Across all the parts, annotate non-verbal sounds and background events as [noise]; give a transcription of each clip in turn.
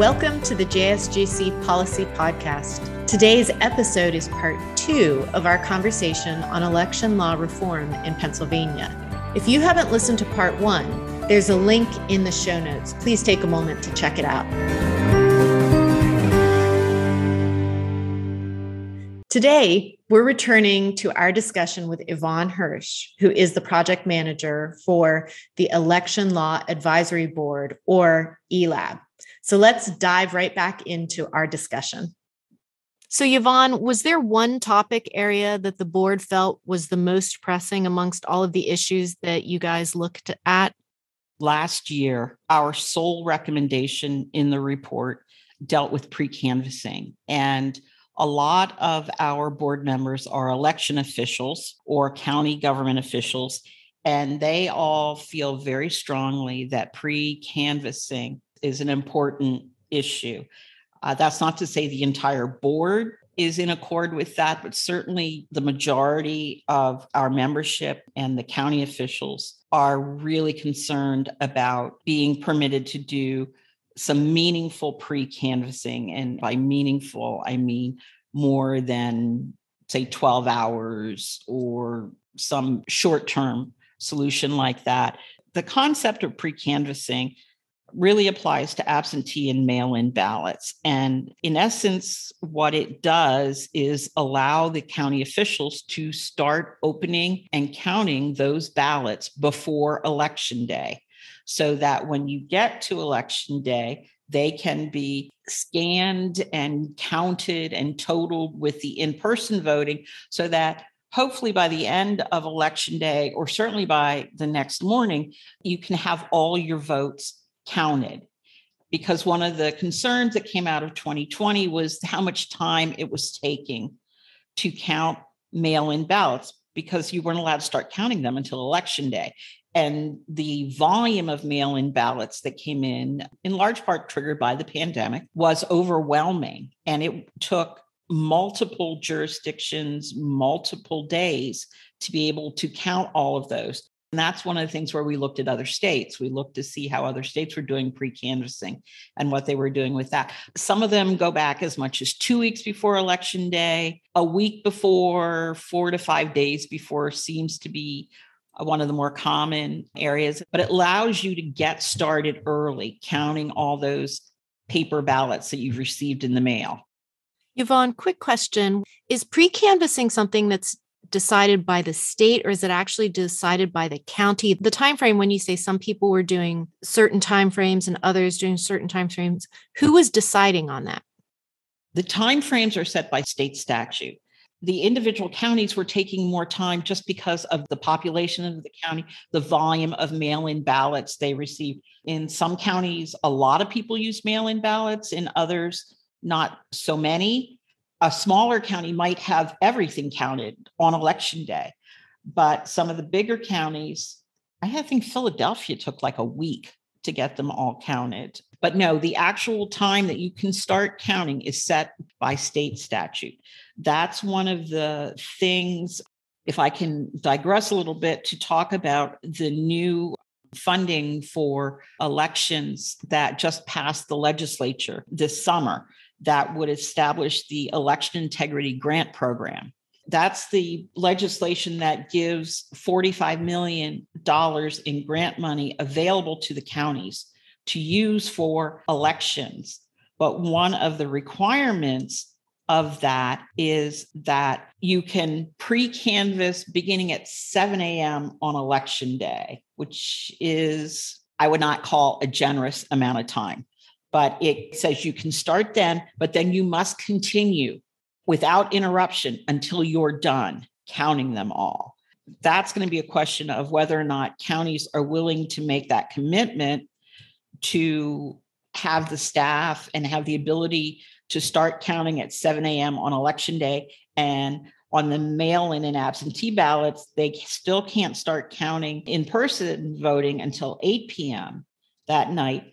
Welcome to the JSGC Policy Podcast. Today's episode is part two of our conversation on election law reform in Pennsylvania. If you haven't listened to part one, there's a link in the show notes. Please take a moment to check it out. Today, we're returning to our discussion with Yvonne Hirsch, who is the project manager for the Election Law Advisory Board, or ELAB. So let's dive right back into our discussion. So, Yvonne, was there one topic area that the board felt was the most pressing amongst all of the issues that you guys looked at? Last year, our sole recommendation in the report dealt with pre canvassing. And a lot of our board members are election officials or county government officials, and they all feel very strongly that pre canvassing is an important issue. Uh, that's not to say the entire board is in accord with that, but certainly the majority of our membership and the county officials are really concerned about being permitted to do some meaningful pre canvassing. And by meaningful, I mean more than, say, 12 hours or some short term solution like that. The concept of pre canvassing really applies to absentee and mail in ballots. And in essence, what it does is allow the county officials to start opening and counting those ballots before election day so that when you get to election day, they can be scanned and counted and totaled with the in person voting so that hopefully by the end of election day or certainly by the next morning, you can have all your votes counted because one of the concerns that came out of 2020 was how much time it was taking to count mail in ballots because you weren't allowed to start counting them until election day. And the volume of mail in ballots that came in, in large part triggered by the pandemic, was overwhelming. And it took multiple jurisdictions, multiple days to be able to count all of those. And that's one of the things where we looked at other states. We looked to see how other states were doing pre canvassing and what they were doing with that. Some of them go back as much as two weeks before election day, a week before, four to five days before seems to be Uh, one of the more common areas. But it allows you to get started early, counting all those paper ballots that you've received in the mail. Yvonne, quick question. Is pre canvassing something that's decided by the state or is it actually decided by the county the time frame when you say some people were doing certain time frames and others doing certain time frames who was deciding on that the time frames are set by state statute the individual counties were taking more time just because of the population of the county the volume of mail-in ballots they received in some counties a lot of people use mail-in ballots in others not so many a smaller county might have everything counted on election day, but some of the bigger counties, I think Philadelphia took like a week to get them all counted. But no, the actual time that you can start counting is set by state statute. That's one of the things, if I can digress a little bit to talk about the new funding for elections that just passed the legislature this summer that would establish the election integrity grant program. That's the legislation that gives $45 million in grant money available to the counties to use for elections. But one of the requirements of that is that you can pre canvas beginning at 7 a.m. on election day, which is, I would not call a generous amount of time but it says you can start then, but then you must continue without interruption until you're done counting them all. That's going to be a question of whether or not counties are willing to make that commitment to have the staff and have the ability to start counting at 7 a.m. on election day. And on the mail in and absentee ballots, they still can't start counting in person voting until 8 p.m. that night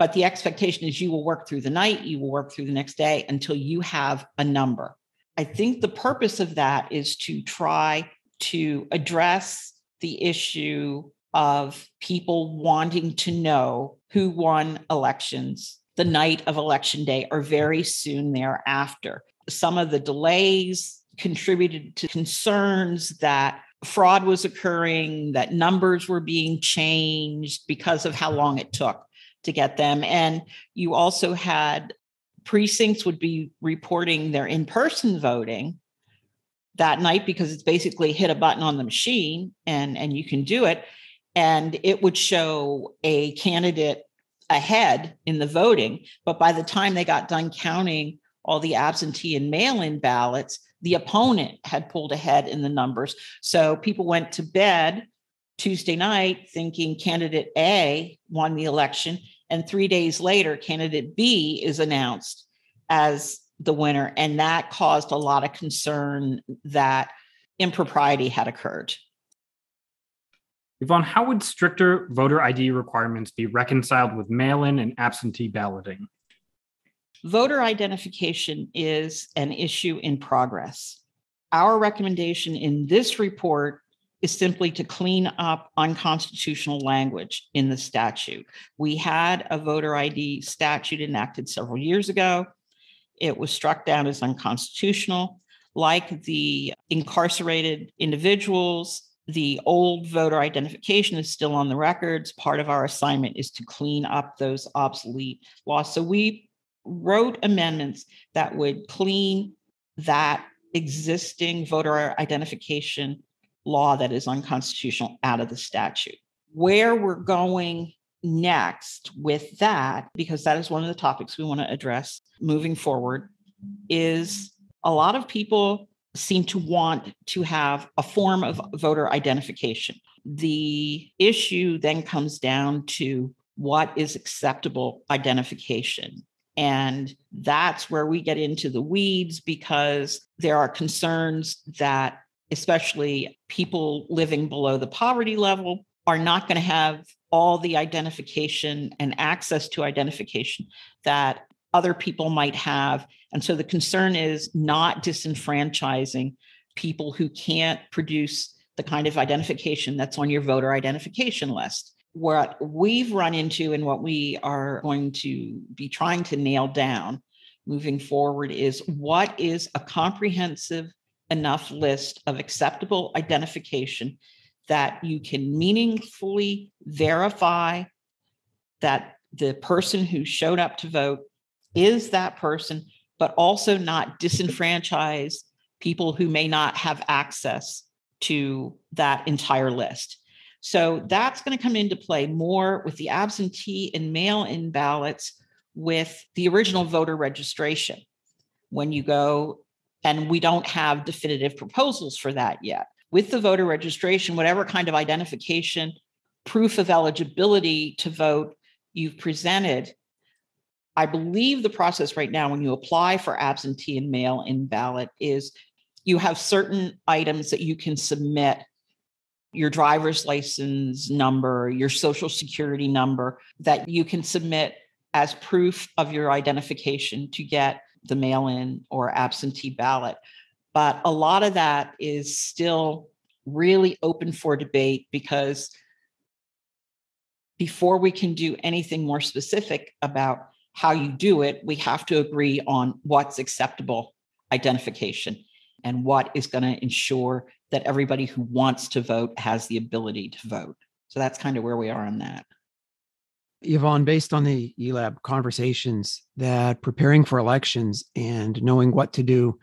but the expectation is you will work through the night, you will work through the next day until you have a number. I think the purpose of that is to try to address the issue of people wanting to know who won elections the night of election day or very soon thereafter. Some of the delays contributed to concerns that fraud was occurring, that numbers were being changed because of how long it took to get them. And you also had precincts would be reporting their in person voting that night because it's basically hit a button on the machine and, and you can do it. And it would show a candidate ahead in the voting. But by the time they got done counting all the absentee and mail in ballots, the opponent had pulled ahead in the numbers. So people went to bed Tuesday night thinking candidate A won the election. And three days later, candidate B is announced as the winner. And that caused a lot of concern that impropriety had occurred. Yvonne, how would stricter voter ID requirements be reconciled with mail in and absentee balloting? Voter identification is an issue in progress. Our recommendation in this report is simply to clean up unconstitutional language in the statute. We had a voter ID statute enacted several years ago. It was struck down as unconstitutional. Like the incarcerated individuals, the old voter identification is still on the records. Part of our assignment is to clean up those obsolete laws. So we wrote amendments that would clean that existing voter identification law that is unconstitutional out of the statute. Where we're going next with that, because that is one of the topics we want to address moving forward, is a lot of people seem to want to have a form of voter identification. The issue then comes down to what is acceptable identification. And that's where we get into the weeds because there are concerns that, especially people living below the poverty level, are not going to have all the identification and access to identification that other people might have. And so the concern is not disenfranchising people who can't produce the kind of identification that's on your voter identification list. What we've run into and what we are going to be trying to nail down moving forward is what is a comprehensive enough list of acceptable identification that you can meaningfully verify that the person who showed up to vote is that person, but also not disenfranchise people who may not have access to that entire list. So that's going to come into play more with the absentee and mail in ballots with the original voter registration. When you go, and we don't have definitive proposals for that yet. With the voter registration, whatever kind of identification, proof of eligibility to vote you've presented, I believe the process right now, when you apply for absentee and mail in ballot, is you have certain items that you can submit your driver's license number, your social security number that you can submit as proof of your identification to get the mail in or absentee ballot. But a lot of that is still really open for debate because before we can do anything more specific about how you do it, we have to agree on what's acceptable identification and what is going to ensure that everybody who wants to vote has the ability to vote. So that's kind of where we are on that. Yvonne, based on the ELAB conversations, that preparing for elections and knowing what to do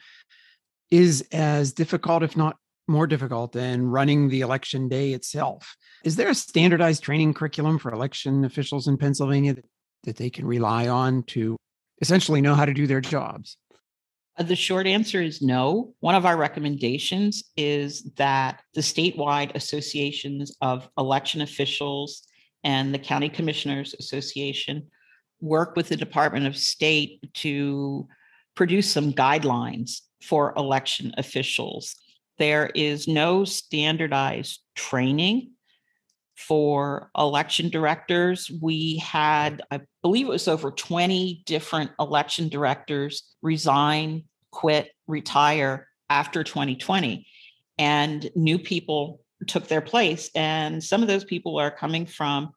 is as difficult, if not more difficult, than running the election day itself. Is there a standardized training curriculum for election officials in Pennsylvania that that they can rely on to essentially know how to do their jobs? Uh, the short answer is no. One of our recommendations is that the statewide associations of election officials and the County Commissioners Association work with the Department of State to produce some guidelines for election officials. There is no standardized training for election directors. We had, I believe it was over 20 different election directors resign, quit, retire after 2020. And new people took their place. And some of those people are coming from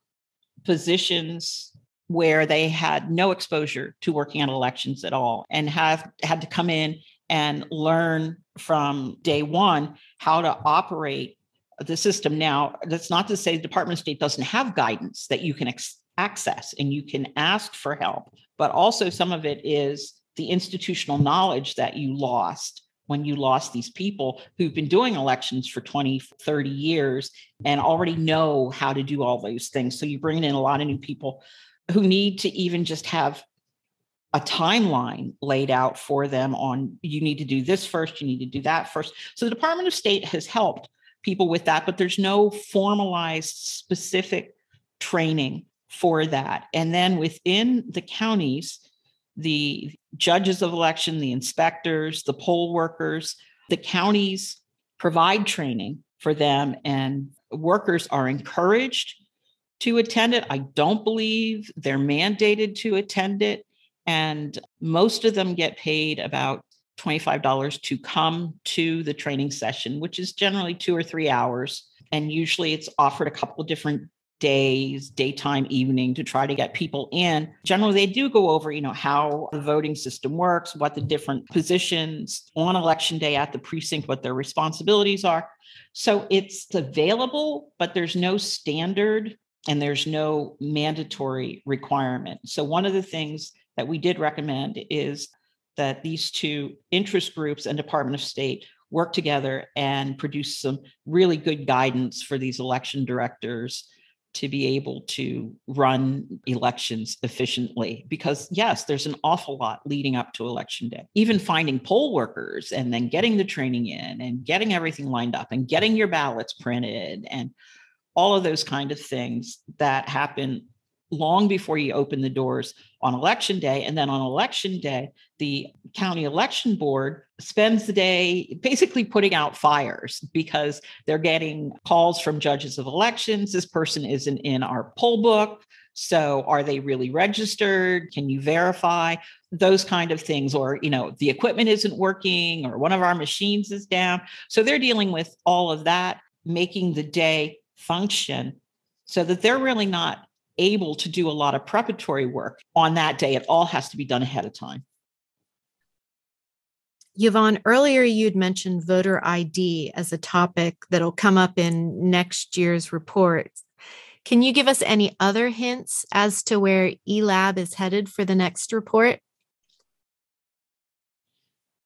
positions where they had no exposure to working on elections at all and have had to come in and learn from day one how to operate the system. Now, that's not to say the Department of State doesn't have guidance that you can ex- access and you can ask for help, but also some of it is the institutional knowledge that you lost when you lost these people who've been doing elections for 20, 30 years and already know how to do all those things. So you bring in a lot of new people who need to even just have a timeline laid out for them on you need to do this first, you need to do that first. So the Department of State has helped people with that, but there's no formalized specific training for that. And then within the counties, the judges of election, the inspectors, the poll workers, the counties provide training for them, and workers are encouraged to attend it. I don't believe they're mandated to attend it. And most of them get paid about $25 to come to the training session, which is generally two or three hours. And usually it's offered a couple of different days, daytime, evening to try to get people in. Generally, they do go over, you know, how the voting system works, what the different positions on election day at the precinct, what their responsibilities are. So it's available, but there's no standard and there's no mandatory requirement. So one of the things that we did recommend is that these two interest groups and Department of State work together and produce some really good guidance for these election directors to be able to run elections efficiently. Because yes there's an awful lot leading up to election day. Even finding poll workers and then getting the training in and getting everything lined up and getting your ballots printed and all of those kind of things that happen long before you open the doors on election day. And then on election day, the county election board spends the day basically putting out fires because they're getting calls from judges of elections. This person isn't in our poll book. So are they really registered? Can you verify those kind of things? Or, you know, the equipment isn't working or one of our machines is down. So they're dealing with all of that, making the day function so that they're really not able to do a lot of preparatory work on that day. It all has to be done ahead of time. Yvonne, earlier you'd mentioned voter ID as a topic that'll come up in next year's report. Can you give us any other hints as to where ELAB is headed for the next report?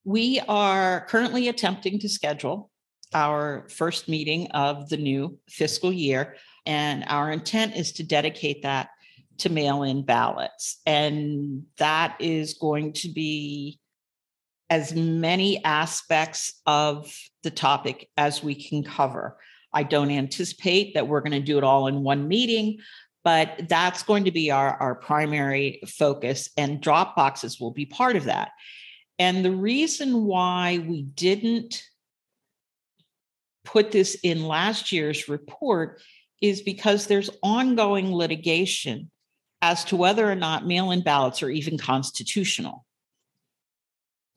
We are currently attempting to schedule our first meeting of the new fiscal year. And our intent is to dedicate that to mail in ballots. And that is going to be as many aspects of the topic as we can cover. I don't anticipate that we're going to do it all in one meeting, but that's going to be our, our primary focus, and drop boxes will be part of that. And the reason why we didn't put this in last year's report is because there's ongoing litigation as to whether or not mail in ballots are even constitutional.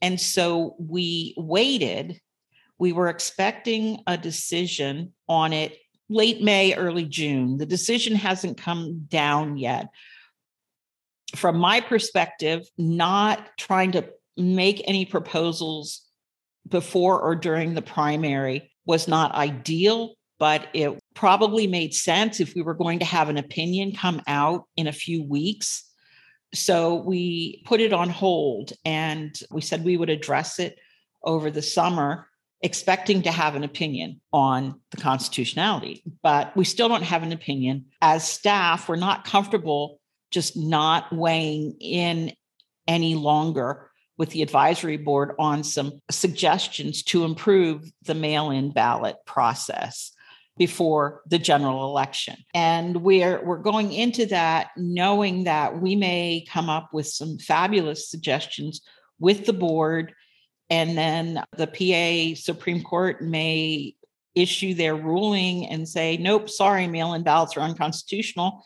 And so we waited. We were expecting a decision on it late May, early June. The decision hasn't come down yet. From my perspective, not trying to make any proposals before or during the primary was not ideal but it probably made sense if we were going to have an opinion come out in a few weeks. So we put it on hold and we said we would address it over the summer, expecting to have an opinion on the constitutionality. But we still don't have an opinion. As staff, we're not comfortable just not weighing in any longer with the advisory board on some suggestions to improve the mail in ballot process before the general election. And we're we're going into that knowing that we may come up with some fabulous suggestions with the board and then the PA Supreme Court may issue their ruling and say nope, sorry, mail-in ballots are unconstitutional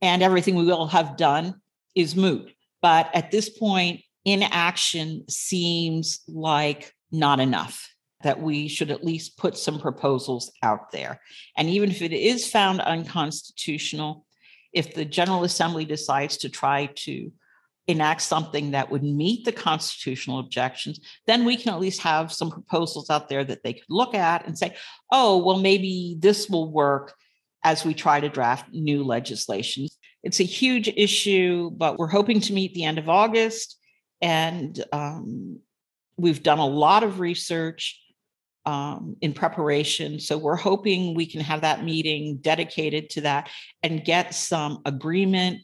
and everything we will have done is moot. But at this point inaction seems like not enough that we should at least put some proposals out there. And even if it is found unconstitutional, if the General Assembly decides to try to enact something that would meet the constitutional objections, then we can at least have some proposals out there that they could look at and say, oh, well, maybe this will work as we try to draft new legislation. It's a huge issue, but we're hoping to meet the end of August. And um, we've done a lot of research um, in preparation. So we're hoping we can have that meeting dedicated to that and get some agreement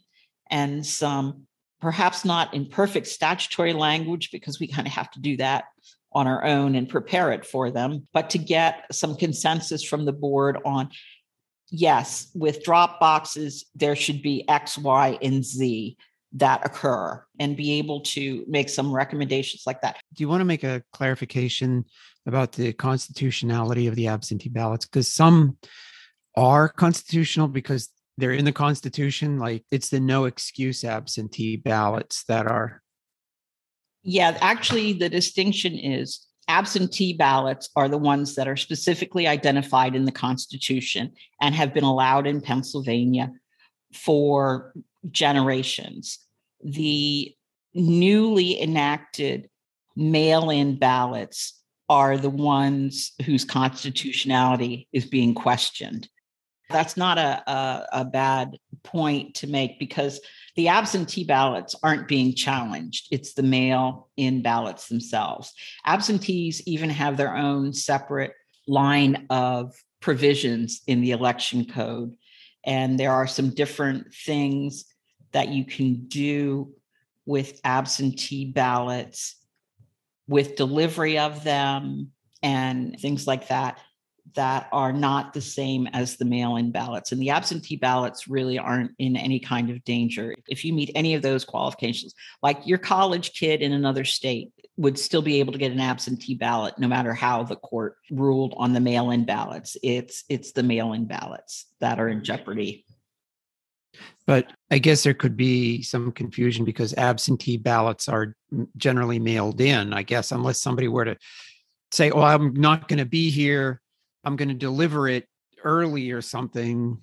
and some perhaps not in perfect statutory language because we kind of have to do that on our own and prepare it for them, but to get some consensus from the board on yes, with drop boxes, there should be X, Y, and Z that occur and be able to make some recommendations like that. Do you want to make a clarification about the constitutionality of the absentee ballots? Because some are constitutional because they're in the Constitution. Like it's the no excuse absentee ballots that are. Yeah, actually, the distinction is absentee ballots are the ones that are specifically identified in the Constitution and have been allowed in Pennsylvania for generations. The newly enacted mail in ballots are the ones whose constitutionality is being questioned. That's not a, a, a, bad point to make because the absentee ballots aren't being challenged. It's the mail in ballots themselves. Absentees even have their own separate line of provisions in the election code. And there are some different things that you can do with absentee ballots, with delivery of them, and things like that that are not the same as the mail in ballots. And the absentee ballots really aren't in any kind of danger. If you meet any of those qualifications, like your college kid in another state would still be able to get an absentee ballot no matter how the court ruled on the mail in ballots. It's it's the mail in ballots that are in jeopardy. But I guess there could be some confusion because absentee ballots are generally mailed in, I guess, unless somebody were to say, "Oh, I'm not going to be here I'm going to deliver it early or something.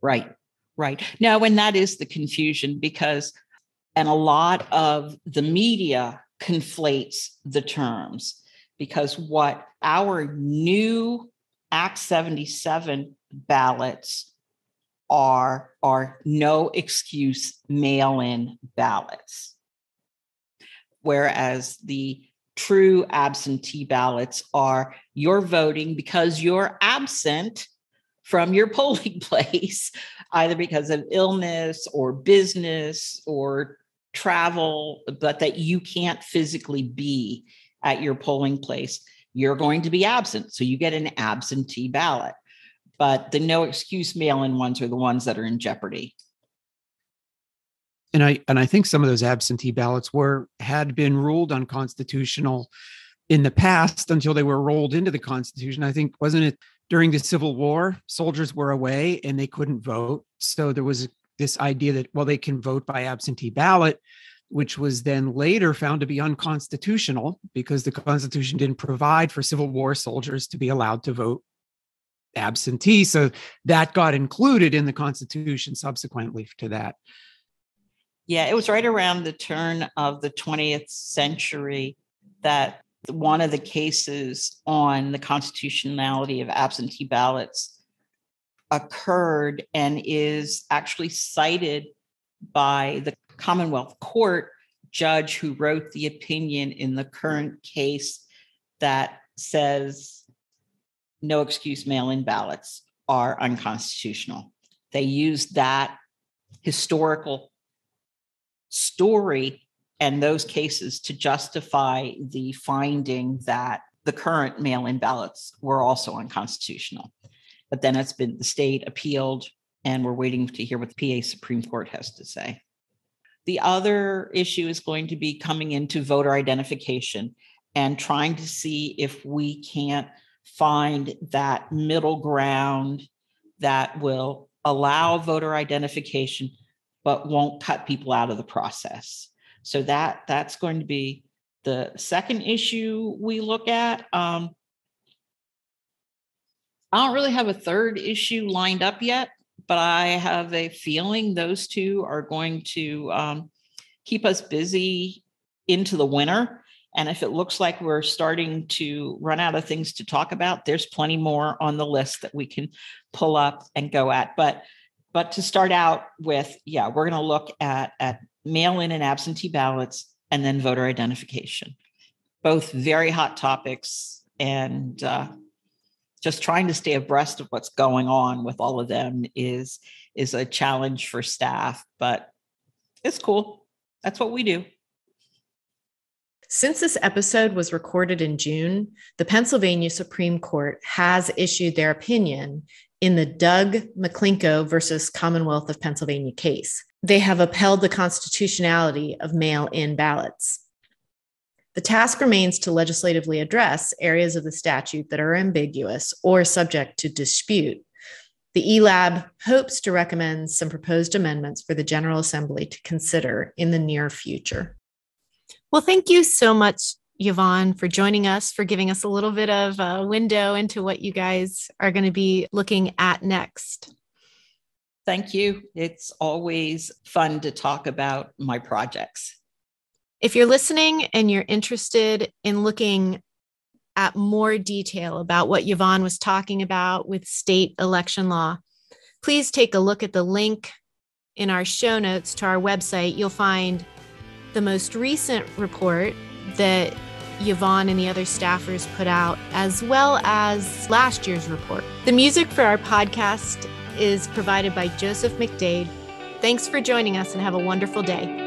Right. Right. No, and that is the confusion because, and a lot of the media conflates the terms because what our new Act 77 ballots are are no excuse mail in ballots. Whereas the true absentee ballots are you're voting because you're absent from your [laughs] polling place, either because of illness or business or travel, but that you can't physically be at your polling place. You're going to be absent. So you get an absentee ballot. But the no excuse mail in ones are the ones that are in jeopardy and I and I think some of those absentee ballots were had been ruled unconstitutional in the past until they were rolled into the Constitution. I think wasn't it during the Civil War, soldiers were away and they couldn't vote, so there was this idea that well they can vote by absentee ballot, which was then later found to be unconstitutional because the Constitution didn't provide for Civil War soldiers to be allowed to vote absentee. So that got included in the Constitution subsequently to that. Yeah, it was right around the turn of the 20th century that one of the cases on the constitutionality of absentee ballots occurred and is actually cited by the Commonwealth Court judge who wrote the opinion in the current case that says no excuse mail in ballots are unconstitutional. They used that historical story and those cases to justify the finding that the current mail in ballots were also unconstitutional. But then it's been the state appealed, and we're waiting to hear what the PA Supreme Court has to say. The other issue is going to be coming into voter identification and trying to see if we can't find that middle ground that will allow voter identification but won't cut people out of the process. So that that's going to be the second issue we look at. Um, I don't really have a third issue lined up yet, but I have a feeling those two are going to um, keep us busy into the winter. And if it looks like we're starting to run out of things to talk about, there's plenty more on the list that we can pull up and go at. But but to start out with, yeah, we're going to look at at mail-in and absentee ballots, and then voter identification. Both very hot topics, and uh, just trying to stay abreast of what's going on with all of them is is a challenge for staff, but it's cool. That's what we do. Since this episode was recorded in June, the Pennsylvania Supreme Court has issued their opinion in the Doug McLinko versus Commonwealth of Pennsylvania case. They have upheld the constitutionality of mail in ballots. The task remains to legislatively address areas of the statute that are ambiguous or subject to dispute. The ELAB hopes to recommend some proposed amendments for the General Assembly to consider in the near future. Well, thank you so much, Yvonne, for joining us, for giving us a little bit of a window into what you guys are going to be looking at next. Thank you. It's always fun to talk about my projects. If you're listening and you're interested in looking at more detail about what Yvonne was talking about with state election law, please take a look at the link in our show notes to our website. You'll find the most recent report that Yvonne and the other staffers put out, as well as last year's report. The music for our podcast is provided by Joseph McDade. Thanks for joining us and have a wonderful day.